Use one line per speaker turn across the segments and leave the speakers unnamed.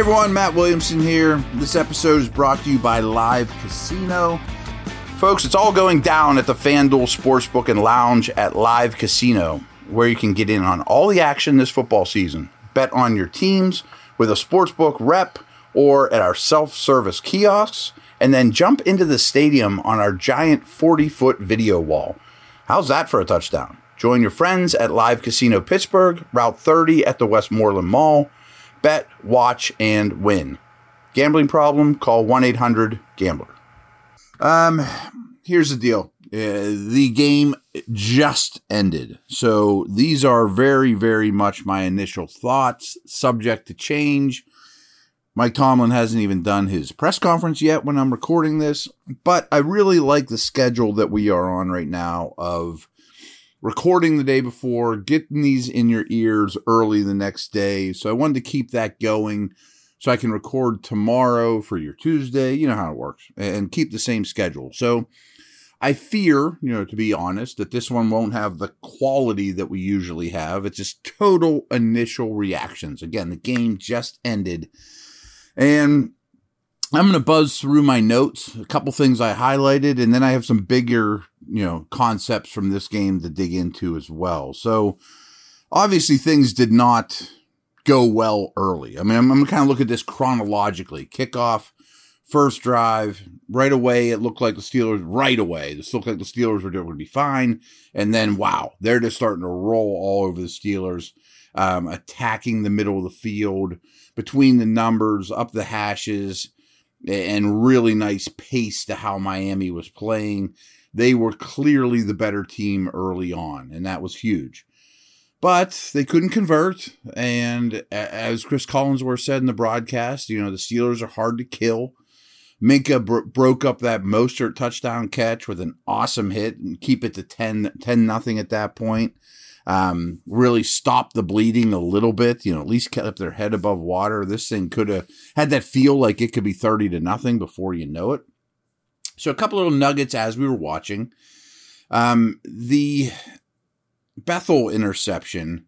everyone, Matt Williamson here. This episode is brought to you by Live Casino. Folks, it's all going down at the FanDuel Sportsbook and Lounge at Live Casino, where you can get in on all the action this football season. Bet on your teams with a sportsbook rep or at our self service kiosks, and then jump into the stadium on our giant 40 foot video wall. How's that for a touchdown? Join your friends at Live Casino Pittsburgh, Route 30 at the Westmoreland Mall. Bet, watch, and win. Gambling problem? Call 1 800 Gambler. Um, here's the deal. Uh, the game just ended. So these are very, very much my initial thoughts, subject to change. Mike Tomlin hasn't even done his press conference yet when I'm recording this, but I really like the schedule that we are on right now of recording the day before, getting these in your ears early the next day. So I wanted to keep that going so I can record tomorrow for your Tuesday. You know how it works and keep the same schedule. So I fear, you know, to be honest, that this one won't have the quality that we usually have. It's just total initial reactions. Again, the game just ended. And I'm going to buzz through my notes, a couple things I highlighted, and then I have some bigger, you know, concepts from this game to dig into as well. So obviously things did not go well early. I mean, I'm, I'm to kind of look at this chronologically. Kickoff, first drive, right away, it looked like the Steelers, right away, this looked like the Steelers were going to be fine. And then, wow, they're just starting to roll all over the Steelers, um, attacking the middle of the field, between the numbers, up the hashes, and really nice pace to how Miami was playing. They were clearly the better team early on, and that was huge but they couldn't convert. And as Chris Collinsworth said in the broadcast, you know, the Steelers are hard to kill. Minkah bro- broke up that Mostert touchdown catch with an awesome hit and keep it to 10, 10 nothing at that point. Um, really stopped the bleeding a little bit, you know, at least kept their head above water. This thing could have had that feel like it could be 30 to nothing before you know it. So a couple little nuggets as we were watching. Um, the Bethel interception.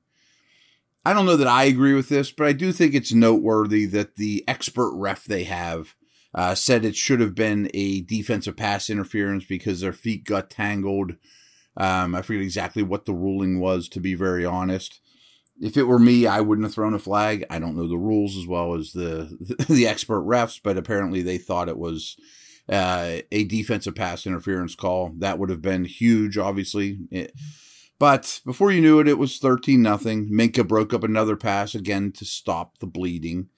I don't know that I agree with this, but I do think it's noteworthy that the expert ref they have uh, said it should have been a defensive pass interference because their feet got tangled. Um, I forget exactly what the ruling was, to be very honest. If it were me, I wouldn't have thrown a flag. I don't know the rules as well as the the expert refs, but apparently they thought it was uh, a defensive pass interference call. That would have been huge, obviously. It, but before you knew it, it was 13 nothing. Minkah broke up another pass again to stop the bleeding.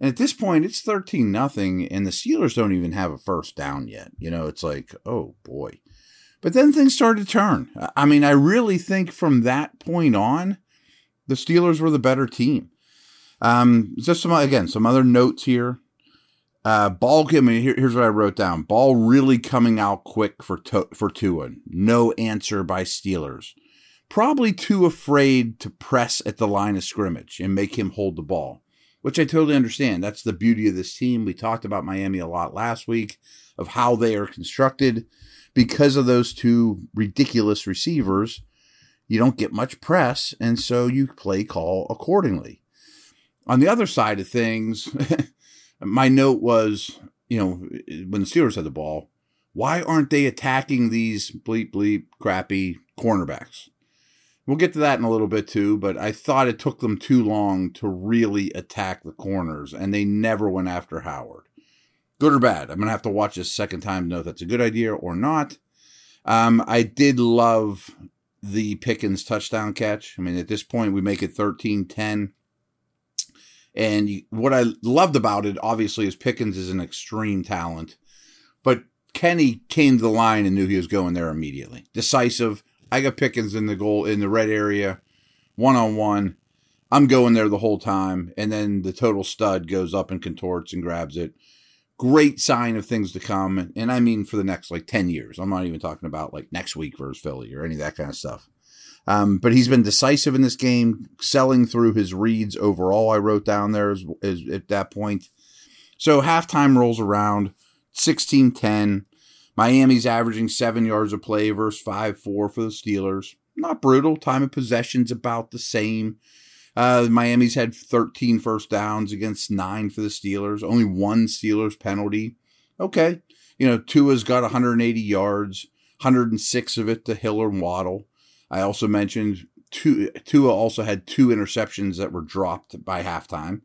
And at this point, it's 13 nothing, and the Steelers don't even have a first down yet. You know, it's like, oh boy. But then things started to turn. I mean, I really think from that point on, the Steelers were the better team. Um, just some again, some other notes here. Uh, ball. I mean, here, here's what I wrote down. Ball really coming out quick for to, for Tua. No answer by Steelers probably too afraid to press at the line of scrimmage and make him hold the ball, which I totally understand. That's the beauty of this team. We talked about Miami a lot last week of how they are constructed. Because of those two ridiculous receivers, you don't get much press, and so you play call accordingly. On the other side of things, my note was, you know, when the Steelers had the ball, why aren't they attacking these bleep bleep crappy cornerbacks? We'll get to that in a little bit too, but I thought it took them too long to really attack the corners, and they never went after Howard. Good or bad? I'm going to have to watch this second time to know if that's a good idea or not. Um, I did love the Pickens touchdown catch. I mean, at this point, we make it 13 10. And what I loved about it, obviously, is Pickens is an extreme talent, but Kenny came to the line and knew he was going there immediately. Decisive, I got Pickens in the goal in the red area, one on one. I'm going there the whole time, and then the total stud goes up and contorts and grabs it. Great sign of things to come, and I mean for the next like ten years. I'm not even talking about like next week versus Philly or any of that kind of stuff. Um, but he's been decisive in this game, selling through his reads overall. I wrote down there is, is at that point. So halftime rolls around, 16 10. Miami's averaging seven yards of play versus five four for the Steelers. Not brutal. Time of possession's about the same. Uh, Miami's had 13 first downs against nine for the Steelers, only one Steelers penalty. Okay. You know, Tua's got 180 yards, 106 of it to Hiller and Waddle. I also mentioned two, Tua also had two interceptions that were dropped by halftime.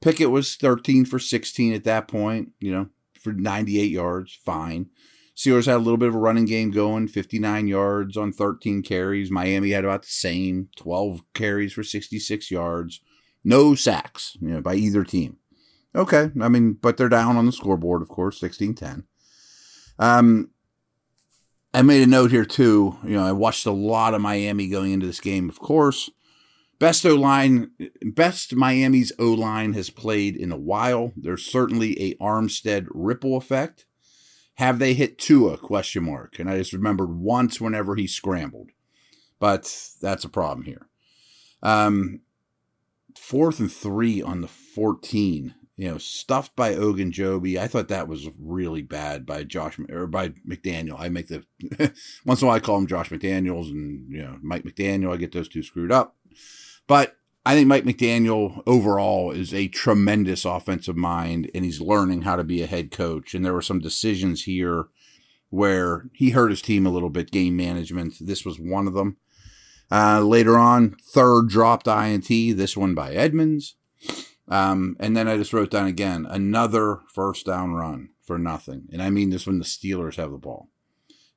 Pickett was 13 for 16 at that point, you know, for 98 yards, fine. Steelers had a little bit of a running game going, 59 yards on 13 carries. Miami had about the same, 12 carries for 66 yards. No sacks, you know, by either team. Okay, I mean, but they're down on the scoreboard, of course, 16-10. Um, I made a note here too. You know, I watched a lot of Miami going into this game, of course. Best O line, best Miami's O line has played in a while. There's certainly a Armstead ripple effect. Have they hit Tua? Question mark. And I just remembered once whenever he scrambled, but that's a problem here. Um, fourth and three on the 14 you know, stuffed by Ogunjobi. I thought that was really bad by Josh or by McDaniel. I make the once in a while I call him Josh McDaniels and you know Mike McDaniel. I get those two screwed up, but I think Mike McDaniel overall is a tremendous offensive mind, and he's learning how to be a head coach. And there were some decisions here where he hurt his team a little bit, game management. This was one of them. Uh, later on, third dropped INT. This one by Edmunds. Um, and then I just wrote down again another first down run for nothing. And I mean this when the Steelers have the ball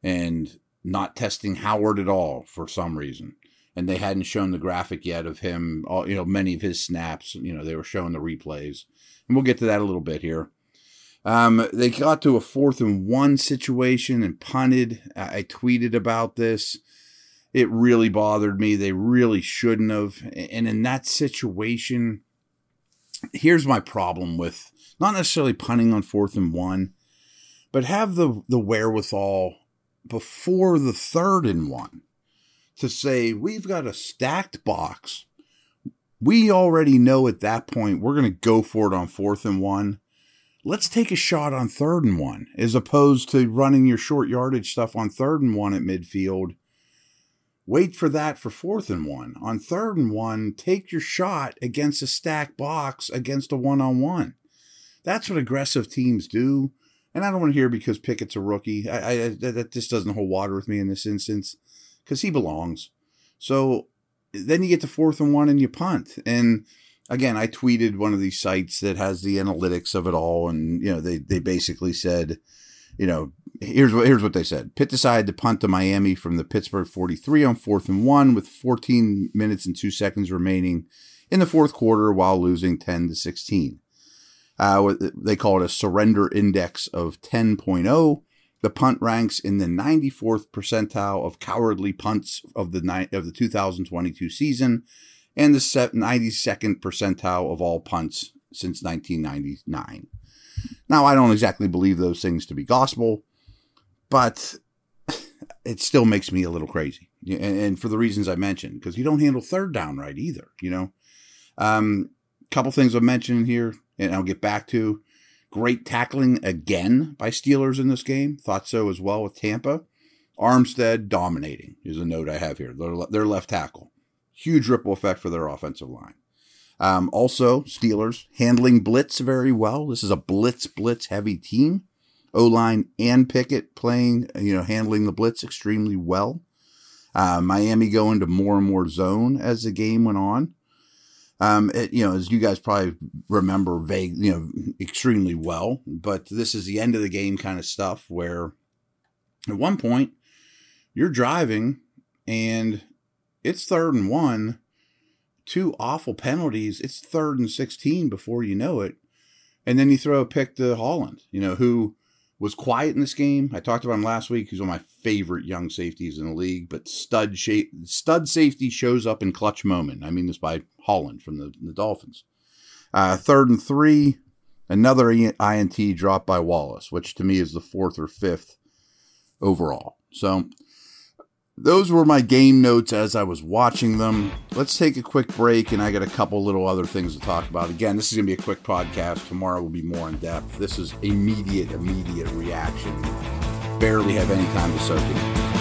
and not testing Howard at all for some reason. And they hadn't shown the graphic yet of him, all, you know, many of his snaps. You know, they were showing the replays. And we'll get to that a little bit here. Um, they got to a fourth and one situation and punted. I tweeted about this. It really bothered me. They really shouldn't have. And in that situation, here's my problem with not necessarily punting on fourth and one, but have the the wherewithal before the third and one to say we've got a stacked box. We already know at that point we're going to go for it on fourth and one. Let's take a shot on third and one as opposed to running your short yardage stuff on third and one at midfield Wait for that for fourth and one. On third and one, take your shot against a stacked box against a one on one. That's what aggressive teams do. And I don't want to hear because Pickett's a rookie. I, I that just doesn't hold water with me in this instance because he belongs. So then you get to fourth and one and you punt. And again, I tweeted one of these sites that has the analytics of it all, and you know they they basically said, you know, here's what here's what they said. Pitt decided to punt to Miami from the Pittsburgh 43 on fourth and one with 14 minutes and two seconds remaining in the fourth quarter while losing 10 to 16. Uh, they call it a surrender index of 10.0. The punt ranks in the 94th percentile of cowardly punts of the ni- of the 2022 season, and the 92nd percentile of all punts since 1999. Now, I don't exactly believe those things to be gospel, but it still makes me a little crazy. And, and for the reasons I mentioned, because you don't handle third down right either, you know. Um, couple things I'll mention here, and I'll get back to. Great tackling again by Steelers in this game. Thought so as well with Tampa. Armstead dominating is a note I have here. Their, their left tackle. Huge ripple effect for their offensive line. Um, also, Steelers handling blitz very well. This is a blitz blitz heavy team. O line and Pickett playing, you know, handling the blitz extremely well. Uh, Miami going to more and more zone as the game went on. Um, it, you know, as you guys probably remember, vague, you know, extremely well. But this is the end of the game kind of stuff where, at one point, you're driving and it's third and one, two awful penalties. It's third and sixteen before you know it, and then you throw a pick to Holland. You know who was quiet in this game. I talked about him last week. He's one of my favorite young safeties in the league, but stud shape, stud safety shows up in clutch moment. I mean this by Holland from the, the Dolphins. Uh, third and three, another INT dropped by Wallace, which to me is the fourth or fifth overall. So those were my game notes as I was watching them. Let's take a quick break, and I got a couple little other things to talk about. Again, this is going to be a quick podcast. Tomorrow will be more in depth. This is immediate, immediate reaction. Barely have any time to soak it in.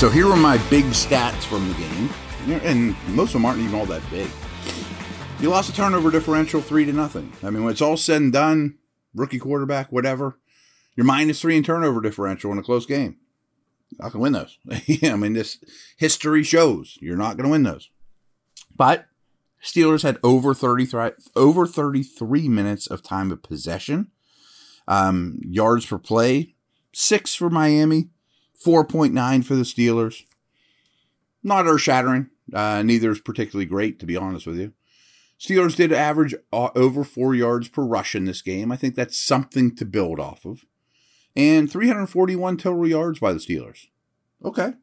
So here are my big stats from the game, and most of them aren't even all that big. You lost a turnover differential three to nothing. I mean, when it's all said and done, rookie quarterback, whatever, you're minus three in turnover differential in a close game. I gonna win those. Yeah, I mean, this history shows you're not gonna win those. But Steelers had over 33 over 33 minutes of time of possession. Um, yards per play, six for Miami, 4.9 for the Steelers. Not earth shattering. Uh, neither is particularly great, to be honest with you. Steelers did average uh, over four yards per rush in this game. I think that's something to build off of. And 341 total yards by the Steelers. Okay.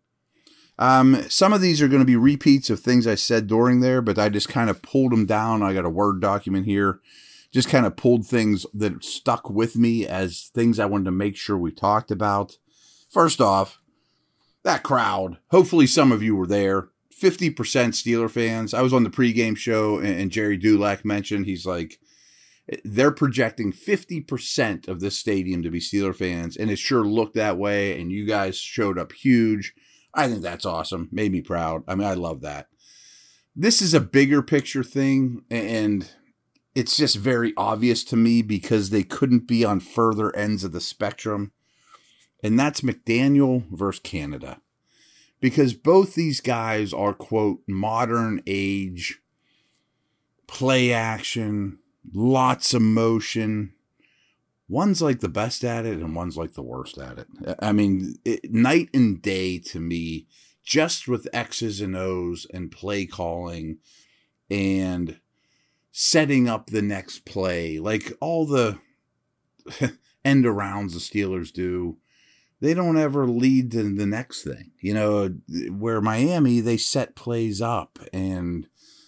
Um, some of these are going to be repeats of things I said during there, but I just kind of pulled them down. I got a Word document here. Just kind of pulled things that stuck with me as things I wanted to make sure we talked about. First off, that crowd, hopefully some of you were there. 50% Steeler fans. I was on the pregame show and Gerry Dulac mentioned he's like, they're projecting 50% of this stadium to be Steeler fans, and it sure looked that way. And you guys showed up huge. I think that's awesome. Made me proud. I mean, I love that. This is a bigger picture thing, and it's just very obvious to me because they couldn't be on further ends of the spectrum and that's McDaniel versus Canada. Because both these guys are, quote, modern age, play action, lots of motion. One's like the best at it, and one's like the worst at it. I mean, it, night and day to me, just with X's and O's and play calling and setting up the next play, like all the end arounds the Steelers do they don't ever lead to the next thing. You know, where Miami, they set plays up and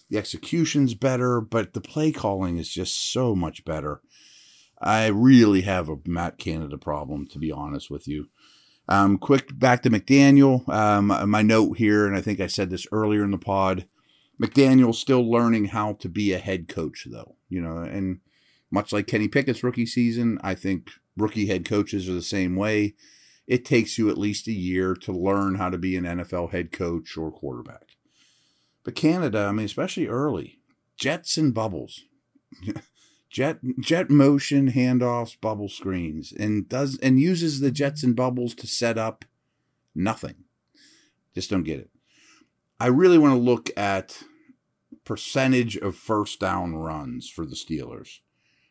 the execution's better, but the play calling is just so much better. I really have a Matt Canada problem, to be honest with you. Um, quick back to McDaniel. Um, my note here, and I think I said this earlier in the pod. McDaniel's still learning how to be a head coach, though. You know, and much like Kenny Pickett's rookie season, I think rookie head coaches are the same way it takes you at least a year to learn how to be an NFL head coach or quarterback. But Canada, I mean, especially early, jets and bubbles, jet jet motion handoffs, bubble screens, and does and uses the jets and bubbles to set up nothing. Just don't get it. I really want to look at percentage of first down runs for the Steelers.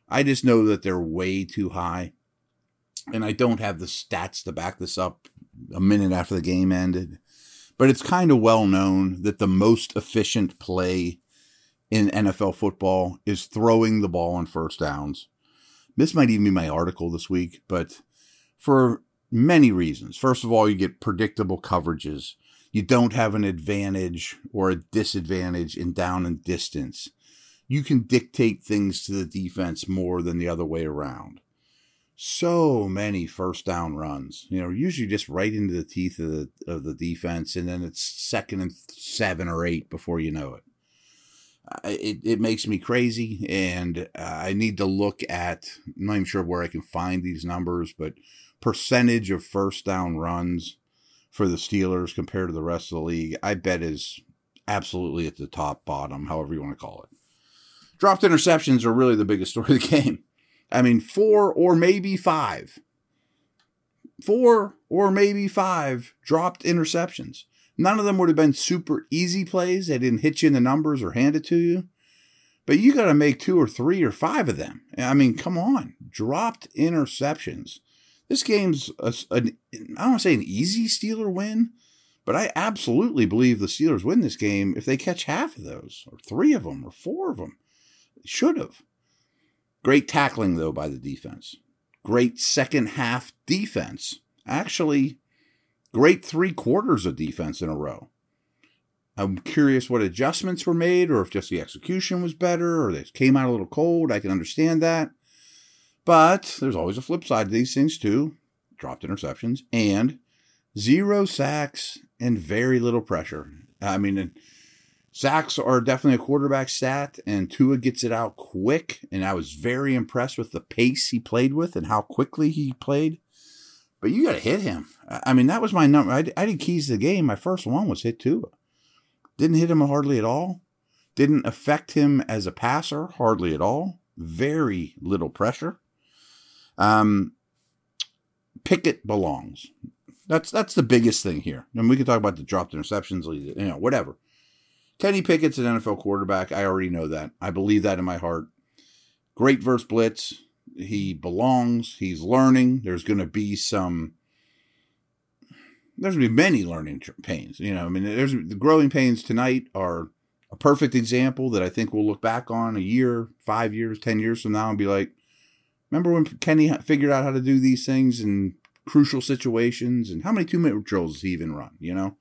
I just know that they're way too high and I don't have the stats to back this up a minute after the game ended, but it's kind of well known that the most efficient play in NFL football is throwing the ball on first downs. This might even be my article this week, but for many reasons. First of all, you get predictable coverages. You don't have an advantage or a disadvantage in down and distance. You can dictate things to the defense more than the other way around so many first down runs. You know, usually just right into the teeth of the of the defense, and then it's second and seven or eight before you know it. It it makes me crazy, and I need to look at. I'm not even sure where I can find these numbers, but percentage of first down runs for the Steelers compared to the rest of the league, I bet is absolutely at the top bottom, however you want to call it. Dropped interceptions are really the biggest story of the game. I mean, four or maybe five. Four or maybe five dropped interceptions. None of them would have been super easy plays. They didn't hit you in the numbers or hand it to you. But you got to make two or three or five of them. I mean, come on. Dropped interceptions. This game's, a, I don't want to say an easy Steeler win, but I absolutely believe the Steelers win this game if they catch half of those, or three of them, or four of them. Should have. Great tackling, though, by the defense. Great second half defense. Actually, great three quarters of defense in a row. I'm curious what adjustments were made, or if just the execution was better, or they came out a little cold. I can understand that. But there's always a flip side to these things, too. Dropped interceptions and zero sacks and very little pressure. I mean, Sacks are definitely a quarterback stat, and Tua gets it out quick. And I was very impressed with the pace he played with and how quickly he played. But you got to hit him. I mean, that was my number. I, I did keys to the game. My first one was hit Tua. Didn't hit him hardly at all. Didn't affect him as a passer hardly at all. Very little pressure. Um, Pickett belongs. That's that's the biggest thing here. And we can talk about the dropped interceptions, you know, whatever. Kenny Pickett's an NFL quarterback. I already know that. I believe that in my heart. Great verse blitz. He belongs. He's learning. There's going to be some. There's going to be many learning pains. You know, I mean, there's the growing pains tonight are a perfect example that I think we'll look back on a year, five years, ten years from now, and be like, remember when Kenny figured out how to do these things in crucial situations, and how many two minute drills he even run? You know,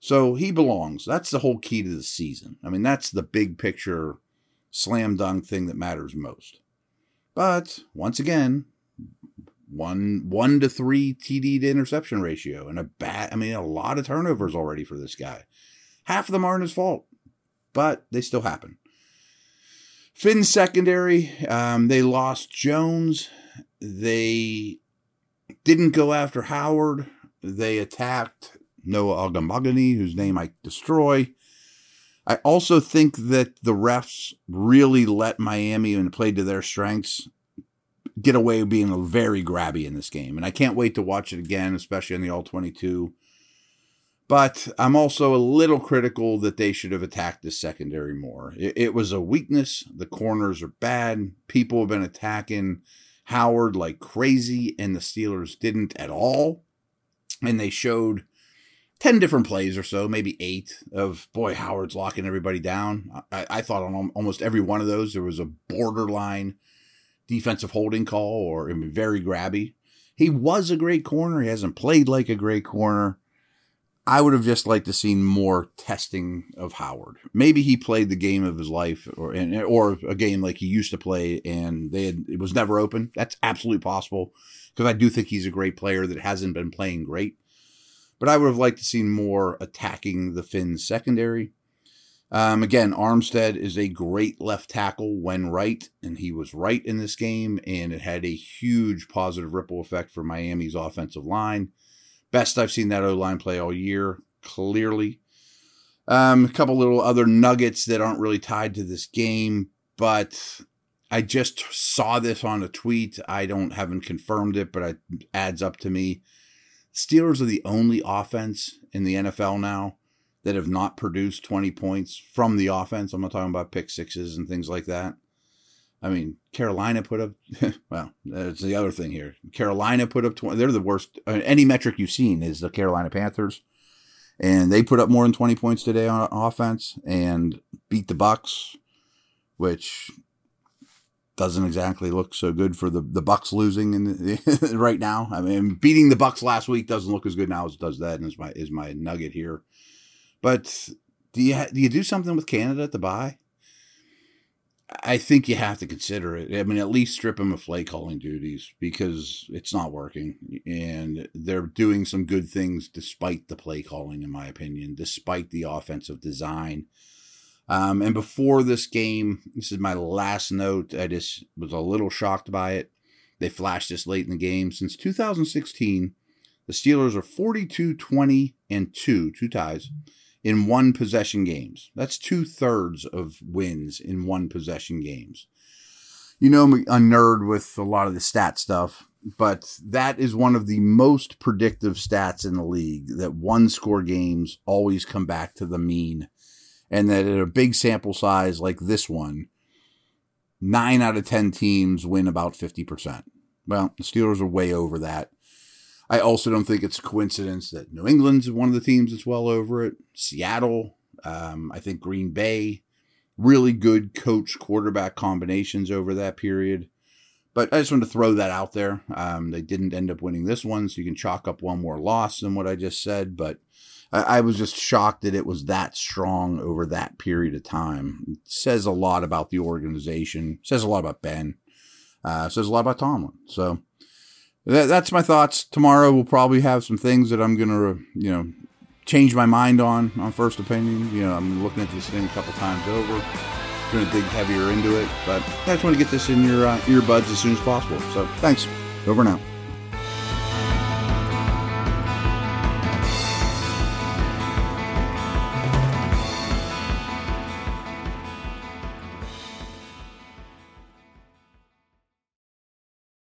so he belongs. That's the whole key to the season. I mean, that's the big picture, slam dunk thing that matters most. But once again, one one to three TD to interception ratio and a bat. I mean, a lot of turnovers already for this guy. Half of them aren't his fault, but they still happen. Finn secondary, um, they lost Jones. They didn't go after Howard. They attacked Noah Ogunbowale, whose name I destroy. I also think that the refs really let Miami and played to their strengths get away being very grabby in this game. And I can't wait to watch it again, especially in the All 22. But I'm also a little critical that they should have attacked the secondary more. It, it was a weakness. The corners are bad. People have been attacking Howard like crazy, and the Steelers didn't at all. And they showed 10 different plays or so, maybe eight of boy, Howard's locking everybody down. I, I, thought on almost every one of those, there was a borderline defensive holding call or very grabby. He was a great corner. He hasn't played like a great corner. I would have just liked to seen more testing of Howard. Maybe he played the game of his life, or or a game like he used to play, and they had, it was never open. That's absolutely possible because I do think he's a great player that hasn't been playing great. But I would have liked to see more attacking the Fins secondary. Um, again, Armstead is a great left tackle when right, and he was right in this game, and it had a huge positive ripple effect for Miami's offensive line. Best I've seen that O line play all year, clearly. Um, a couple little other nuggets that aren't really tied to this game, but I just saw this on a tweet. I don't haven't confirmed it, but it adds up to me. Steelers are the only offense in the NFL now that have not produced 20 points from the offense. I'm not talking about pick sixes and things like that. I mean, Carolina put up, well, that's the other thing here. Carolina put up 20. They're the worst. Uh, any metric you've seen is the Carolina Panthers. And they put up more than 20 points today on offense and beat the Bucks, which doesn't exactly look so good for the, the Bucks losing in the, right now. I mean, beating the Bucks last week doesn't look as good now as it does that, and is my is my nugget here. But do you do you do something with Canada at the bye? I think you have to consider it. I mean, at least strip him of play calling duties because it's not working, and they're doing some good things despite the play calling, in my opinion, despite the offensive design um, and before this game, this is my last note. I just was a little shocked by it. They flashed this late in the game. Since 2016, the Steelers are 42 20 and 2, two ties, in one possession games. That's two thirds of wins in one possession games. You know, I'm a nerd with a lot of the stat stuff, but that is one of the most predictive stats in the league that one score games always come back to the mean and that at a big sample size like this one, nine out of 10 teams win about 50%. Well, the Steelers are way over that. I also don't think it's a coincidence that New England's one of the teams that's well over it. Seattle, um, I think Green Bay, really good coach quarterback combinations over that period. But I just want to throw that out there. Um, they didn't end up winning this one, so you can chalk up one more loss than what I just said. But I, I was just shocked that it was that strong over that period of time. It says a lot about the organization. Says a lot about Ben. Uh, says a lot about Tomlin. So that, that's my thoughts. Tomorrow we'll probably have some things that I'm gonna, you know, change my mind on on first opinion. You know, I'm looking at this thing a couple times over. Going to dig heavier into it, but I just want to get this in your uh, earbuds as soon as possible. So thanks. Over now.